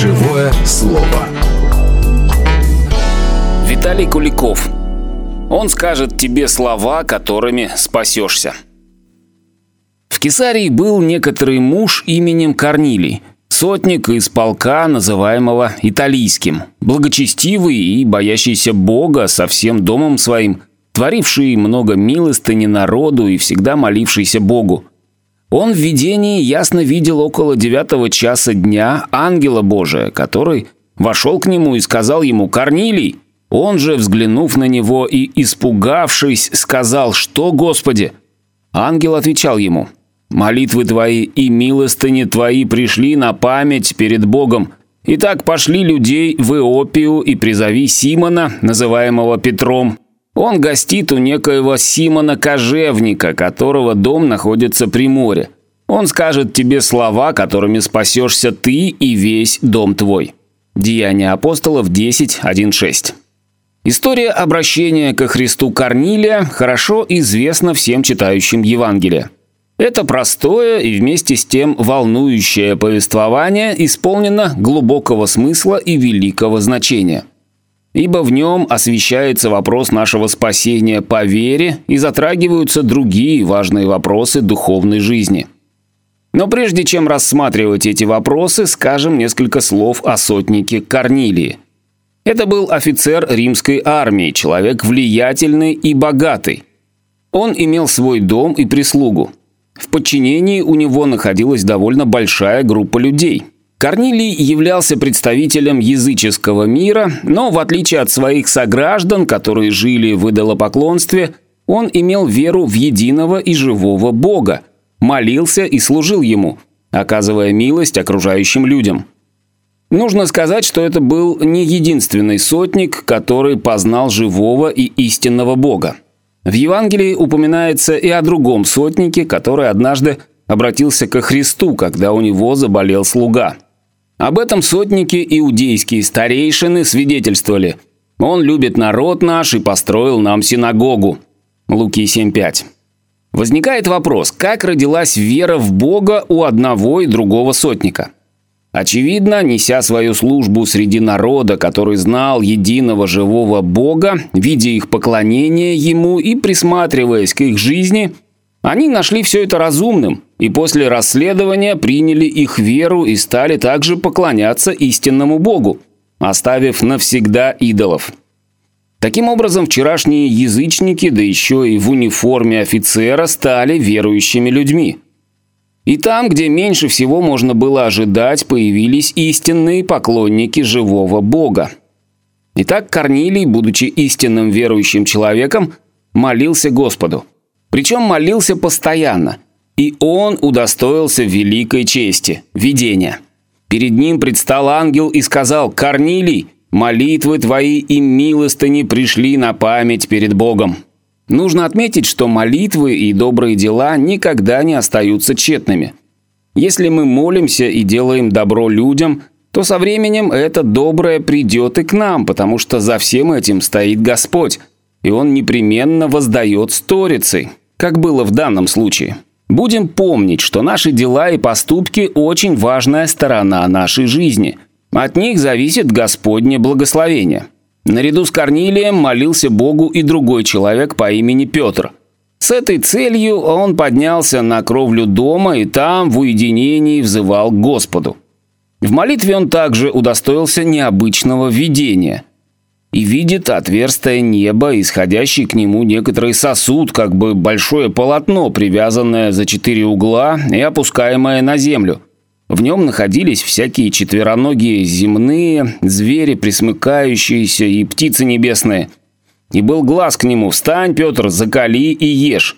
Живое слово. Виталий Куликов. Он скажет тебе слова, которыми спасешься. В Кесарии был некоторый муж именем Корнилий, сотник из полка, называемого Италийским, благочестивый и боящийся Бога со всем домом своим, творивший много милостыни народу и всегда молившийся Богу. Он в видении ясно видел около девятого часа дня ангела Божия, который вошел к нему и сказал ему «Корнилий!» Он же, взглянув на него и испугавшись, сказал «Что, Господи?» Ангел отвечал ему «Молитвы твои и милостыни твои пришли на память перед Богом. Итак, пошли людей в Иопию и призови Симона, называемого Петром, он гостит у некоего Симона Кожевника, которого дом находится при море. Он скажет тебе слова, которыми спасешься ты и весь дом твой. Деяния апостолов 10, 1, 6. История обращения ко Христу Корнилия хорошо известна всем читающим Евангелие. Это простое и вместе с тем волнующее повествование исполнено глубокого смысла и великого значения – ибо в нем освещается вопрос нашего спасения по вере и затрагиваются другие важные вопросы духовной жизни. Но прежде чем рассматривать эти вопросы, скажем несколько слов о сотнике Корнилии. Это был офицер римской армии, человек влиятельный и богатый. Он имел свой дом и прислугу. В подчинении у него находилась довольно большая группа людей – Корнилий являлся представителем языческого мира, но в отличие от своих сограждан, которые жили в идолопоклонстве, он имел веру в единого и живого Бога, молился и служил ему, оказывая милость окружающим людям. Нужно сказать, что это был не единственный сотник, который познал живого и истинного Бога. В Евангелии упоминается и о другом сотнике, который однажды обратился ко Христу, когда у него заболел слуга – об этом сотники иудейские старейшины свидетельствовали. Он любит народ наш и построил нам синагогу. Луки 7.5. Возникает вопрос, как родилась вера в Бога у одного и другого сотника? Очевидно, неся свою службу среди народа, который знал единого живого Бога, видя их поклонение Ему и присматриваясь к их жизни, они нашли все это разумным, и после расследования приняли их веру и стали также поклоняться истинному Богу, оставив навсегда идолов. Таким образом, вчерашние язычники, да еще и в униформе офицера, стали верующими людьми. И там, где меньше всего можно было ожидать, появились истинные поклонники живого Бога. Итак, Корнилий, будучи истинным верующим человеком, молился Господу – причем молился постоянно. И он удостоился великой чести – видения. Перед ним предстал ангел и сказал «Корнилий, молитвы твои и милостыни пришли на память перед Богом». Нужно отметить, что молитвы и добрые дела никогда не остаются тщетными. Если мы молимся и делаем добро людям, то со временем это доброе придет и к нам, потому что за всем этим стоит Господь, и Он непременно воздает сторицей как было в данном случае. Будем помнить, что наши дела и поступки – очень важная сторона нашей жизни. От них зависит Господне благословение. Наряду с Корнилием молился Богу и другой человек по имени Петр. С этой целью он поднялся на кровлю дома и там в уединении взывал к Господу. В молитве он также удостоился необычного видения – и видит отверстие неба, исходящий к нему некоторый сосуд, как бы большое полотно, привязанное за четыре угла и опускаемое на землю. В нем находились всякие четвероногие земные, звери присмыкающиеся и птицы небесные. И был глаз к нему «Встань, Петр, закали и ешь».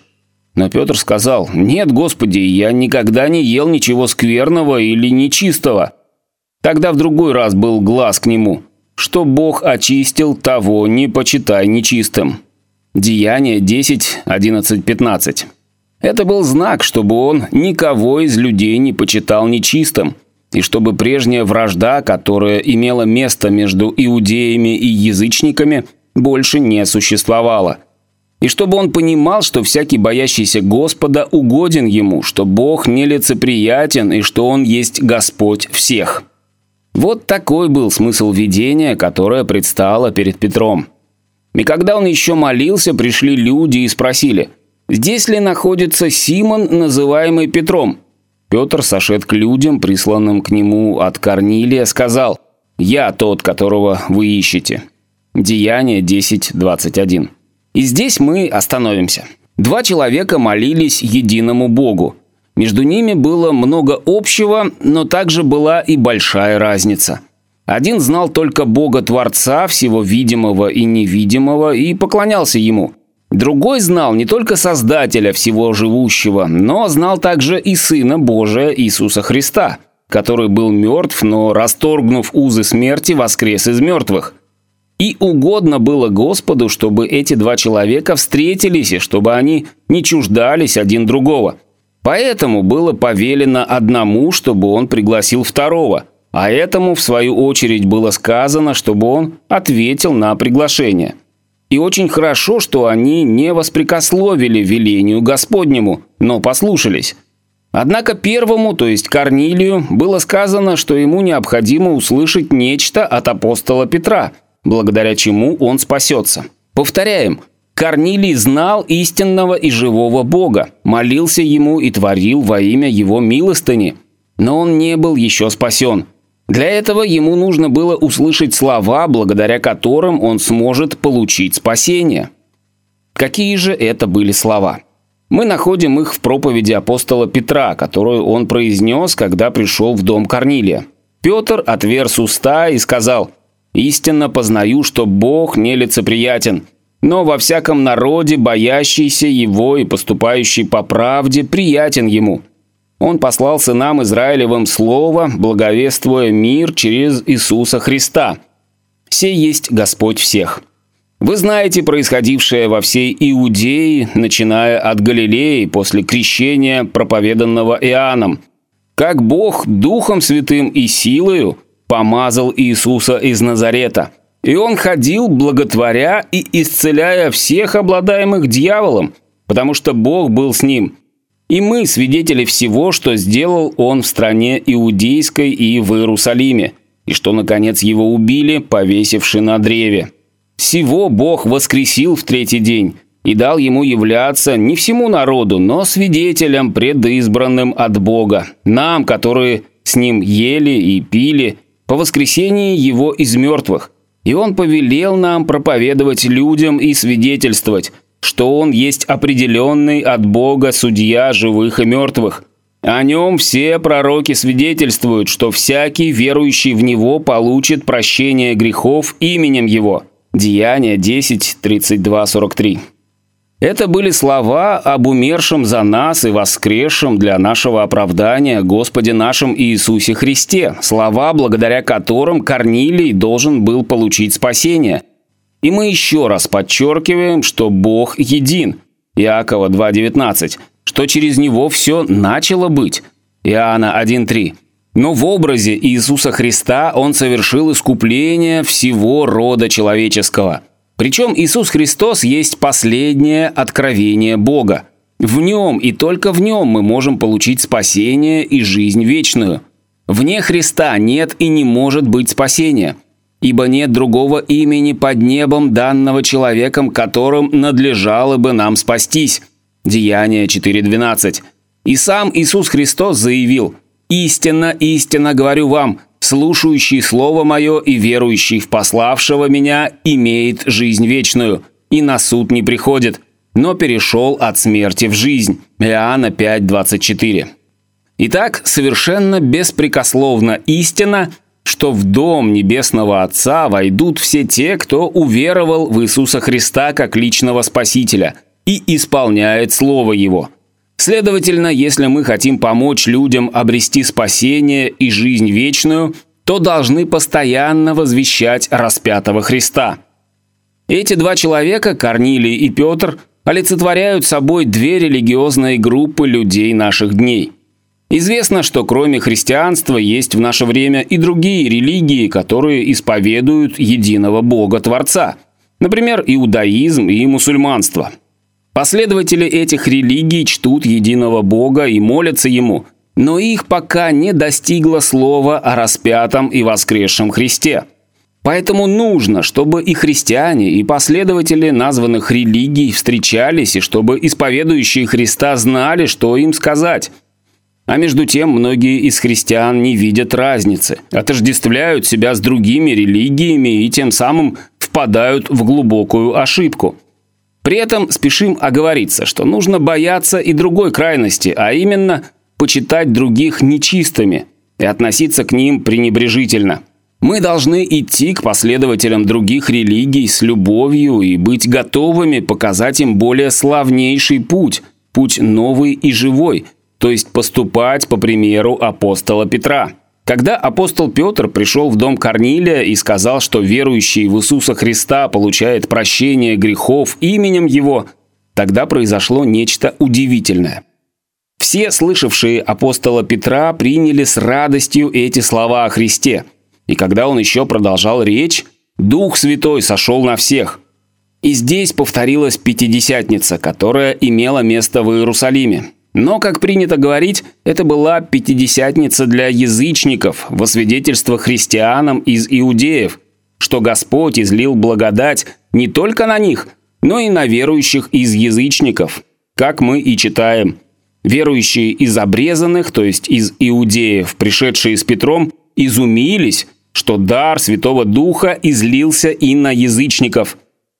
Но Петр сказал «Нет, Господи, я никогда не ел ничего скверного или нечистого». Тогда в другой раз был глаз к нему – что Бог очистил, того не почитай нечистым. Деяние 10, 11, 15. Это был знак, чтобы он никого из людей не почитал нечистым, и чтобы прежняя вражда, которая имела место между иудеями и язычниками, больше не существовала. И чтобы он понимал, что всякий боящийся Господа угоден ему, что Бог нелицеприятен и что Он есть Господь всех. Вот такой был смысл видения, которое предстало перед Петром. И когда он еще молился, пришли люди и спросили, «Здесь ли находится Симон, называемый Петром?» Петр, сошед к людям, присланным к нему от Корнилия, сказал, «Я тот, которого вы ищете». Деяние 10.21. И здесь мы остановимся. Два человека молились единому Богу. Между ними было много общего, но также была и большая разница. Один знал только Бога Творца, всего видимого и невидимого, и поклонялся Ему. Другой знал не только Создателя всего живущего, но знал также и Сына Божия Иисуса Христа, который был мертв, но, расторгнув узы смерти, воскрес из мертвых. И угодно было Господу, чтобы эти два человека встретились, и чтобы они не чуждались один другого. Поэтому было повелено одному, чтобы он пригласил второго, а этому, в свою очередь, было сказано, чтобы он ответил на приглашение. И очень хорошо, что они не воспрекословили велению Господнему, но послушались. Однако первому, то есть Корнилию, было сказано, что ему необходимо услышать нечто от апостола Петра – благодаря чему он спасется. Повторяем, Корнилий знал истинного и живого Бога, молился ему и творил во имя его милостыни, но он не был еще спасен. Для этого ему нужно было услышать слова, благодаря которым он сможет получить спасение. Какие же это были слова? Мы находим их в проповеди апостола Петра, которую он произнес, когда пришел в дом Корнилия. Петр отверз уста и сказал Истинно познаю, что Бог нелицеприятен, но во всяком народе, боящийся Его и поступающий по правде, приятен Ему. Он послал сынам Израилевым слово, благовествуя мир через Иисуса Христа. Сей есть Господь всех. Вы знаете происходившее во всей Иудее, начиная от Галилеи после крещения, проповеданного Иоанном, как Бог Духом Святым и силою помазал Иисуса из Назарета. И он ходил, благотворя и исцеляя всех обладаемых дьяволом, потому что Бог был с ним. И мы свидетели всего, что сделал он в стране Иудейской и в Иерусалиме, и что, наконец, его убили, повесивши на древе. Всего Бог воскресил в третий день и дал ему являться не всему народу, но свидетелям предизбранным от Бога, нам, которые с ним ели и пили, по воскресении его из мертвых, и он повелел нам проповедовать людям и свидетельствовать, что он есть определенный от Бога судья живых и мертвых. О нем все пророки свидетельствуют, что всякий, верующий в него, получит прощение грехов именем его. Деяние 10, 32, 43. Это были слова об умершем за нас и воскресшем для нашего оправдания Господе нашем Иисусе Христе, слова, благодаря которым Корнилий должен был получить спасение. И мы еще раз подчеркиваем, что Бог един, Иакова 2.19, что через Него все начало быть, Иоанна 1.3. Но в образе Иисуса Христа Он совершил искупление всего рода человеческого – причем Иисус Христос есть последнее откровение Бога. В нем и только в нем мы можем получить спасение и жизнь вечную. Вне Христа нет и не может быть спасения, ибо нет другого имени под небом, данного человеком, которым надлежало бы нам спастись. Деяние 4.12. И сам Иисус Христос заявил «Истинно, истинно говорю вам, слушающий Слово Мое и верующий в пославшего Меня имеет жизнь вечную, и на суд не приходит, но перешел от смерти в жизнь». Иоанна 5:24. Итак, совершенно беспрекословно истина, что в дом Небесного Отца войдут все те, кто уверовал в Иисуса Христа как личного Спасителя и исполняет Слово Его – Следовательно, если мы хотим помочь людям обрести спасение и жизнь вечную, то должны постоянно возвещать распятого Христа. Эти два человека, Корнилий и Петр, олицетворяют собой две религиозные группы людей наших дней. Известно, что кроме христианства есть в наше время и другие религии, которые исповедуют единого Бога-Творца. Например, иудаизм и мусульманство – Последователи этих религий чтут единого Бога и молятся Ему, но их пока не достигло слова о распятом и воскресшем Христе. Поэтому нужно, чтобы и христиане, и последователи названных религий встречались, и чтобы исповедующие Христа знали, что им сказать. А между тем, многие из христиан не видят разницы, отождествляют себя с другими религиями и тем самым впадают в глубокую ошибку. При этом спешим оговориться, что нужно бояться и другой крайности, а именно почитать других нечистыми и относиться к ним пренебрежительно – мы должны идти к последователям других религий с любовью и быть готовыми показать им более славнейший путь, путь новый и живой, то есть поступать по примеру апостола Петра. Когда апостол Петр пришел в дом Корнилия и сказал, что верующий в Иисуса Христа получает прощение грехов именем Его, тогда произошло нечто удивительное. Все слышавшие апостола Петра приняли с радостью эти слова о Христе – и когда он еще продолжал речь, Дух Святой сошел на всех. И здесь повторилась Пятидесятница, которая имела место в Иерусалиме. Но, как принято говорить, это была Пятидесятница для язычников, во свидетельство христианам из иудеев, что Господь излил благодать не только на них, но и на верующих из язычников, как мы и читаем. Верующие из обрезанных, то есть из иудеев, пришедшие с Петром, изумились, что дар Святого Духа излился и на язычников,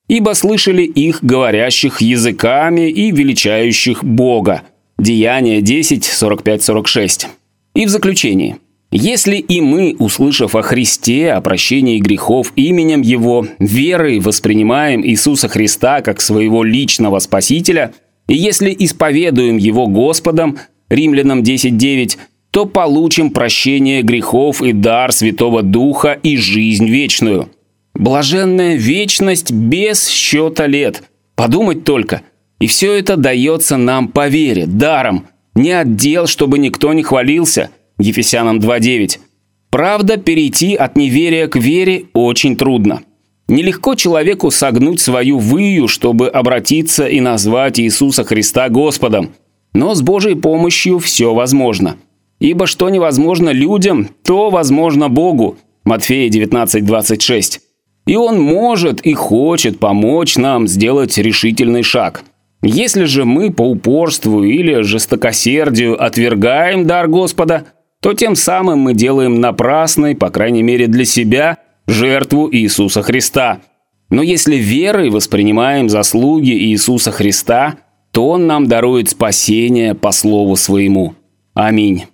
ибо слышали их говорящих языками и величающих Бога. Деяние 10, 45-46. И в заключении. Если и мы, услышав о Христе, о прощении грехов именем Его, верой воспринимаем Иисуса Христа как своего личного Спасителя, и если исповедуем Его Господом, Римлянам 10.9, то получим прощение грехов и дар Святого Духа и жизнь вечную. Блаженная вечность без счета лет. Подумать только. И все это дается нам по вере, даром. Не отдел, чтобы никто не хвалился. Ефесянам 2.9. Правда, перейти от неверия к вере очень трудно. Нелегко человеку согнуть свою выю, чтобы обратиться и назвать Иисуса Христа Господом. Но с Божьей помощью все возможно. Ибо что невозможно людям, то возможно Богу. Матфея 19:26. И Он может и хочет помочь нам сделать решительный шаг. Если же мы по упорству или жестокосердию отвергаем дар Господа, то тем самым мы делаем напрасной, по крайней мере для себя, жертву Иисуса Христа. Но если верой воспринимаем заслуги Иисуса Христа, то Он нам дарует спасение по слову своему. Аминь.